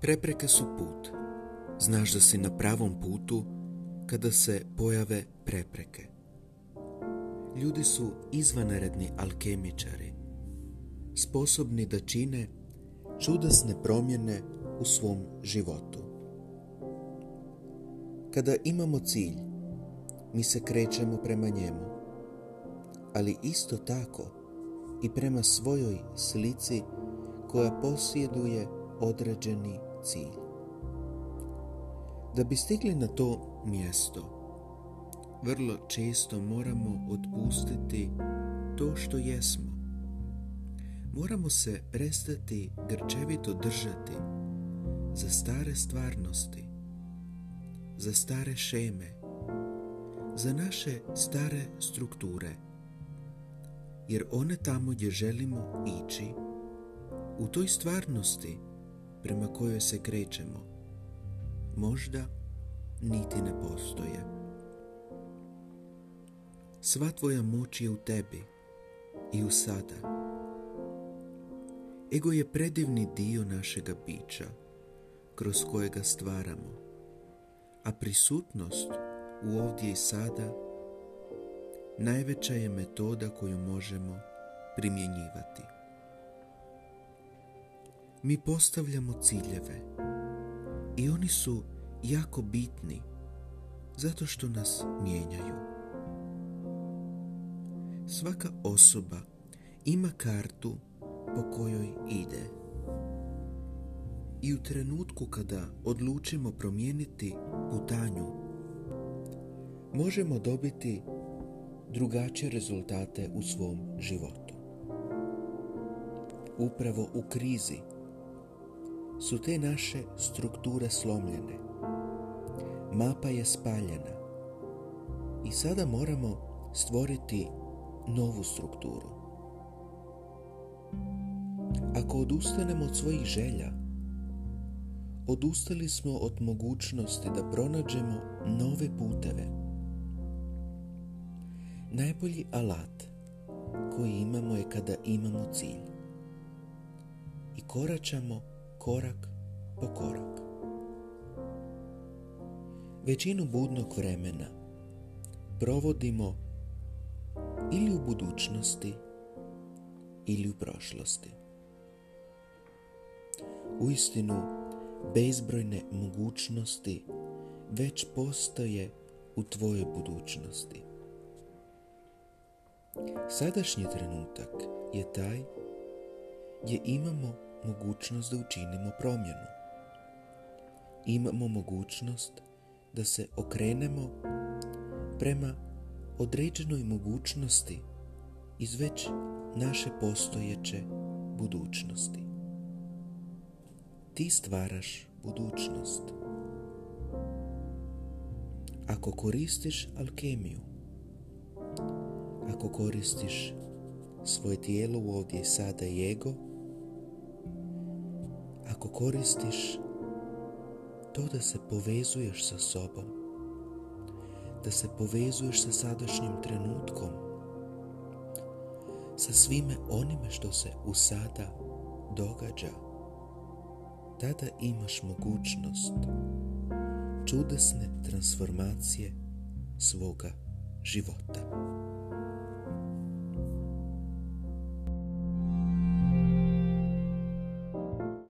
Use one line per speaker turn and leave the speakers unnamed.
Prepreke su put. Znaš da si na pravom putu kada se pojave prepreke. Ljudi su izvanredni alkemičari, sposobni da čine čudesne promjene u svom životu. Kada imamo cilj, mi se krećemo prema njemu, ali isto tako i prema svojoj slici koja posjeduje određeni cilj. Da bi stigli na to mjesto, vrlo često moramo otpustiti to što jesmo. Moramo se prestati grčevito držati za stare stvarnosti, za stare šeme, za naše stare strukture, jer one tamo gdje želimo ići, u toj stvarnosti prema kojoj se krećemo, možda niti ne postoje. Sva tvoja moć je u tebi i u sada. Ego je predivni dio našega bića, kroz kojega stvaramo, a prisutnost u ovdje i sada najveća je metoda koju možemo primjenjivati. Mi postavljamo ciljeve i oni su jako bitni zato što nas mijenjaju. Svaka osoba ima kartu po kojoj ide. I u trenutku kada odlučimo promijeniti putanju, možemo dobiti drugačije rezultate u svom životu. Upravo u krizi su te naše strukture slomljene. Mapa je spaljena i sada moramo stvoriti novu strukturu. Ako odustanemo od svojih želja, odustali smo od mogućnosti da pronađemo nove puteve. Najbolji alat koji imamo je kada imamo cilj i koračamo korak po korak. Većinu budnog vremena provodimo ili u budućnosti ili u prošlosti. Uistinu, bezbrojne mogućnosti već postoje u tvojoj budućnosti. Sadašnji trenutak je taj gdje imamo mogućnost da učinimo promjenu. Imamo mogućnost da se okrenemo prema određenoj mogućnosti iz već naše postojeće budućnosti. Ti stvaraš budućnost. Ako koristiš alkemiju, ako koristiš svoje tijelo ovdje sada i ego, ako koristiš to da se povezuješ sa sobom, da se povezuješ sa sadašnjim trenutkom, sa svime onime što se u sada događa, tada imaš mogućnost čudesne transformacije svoga života.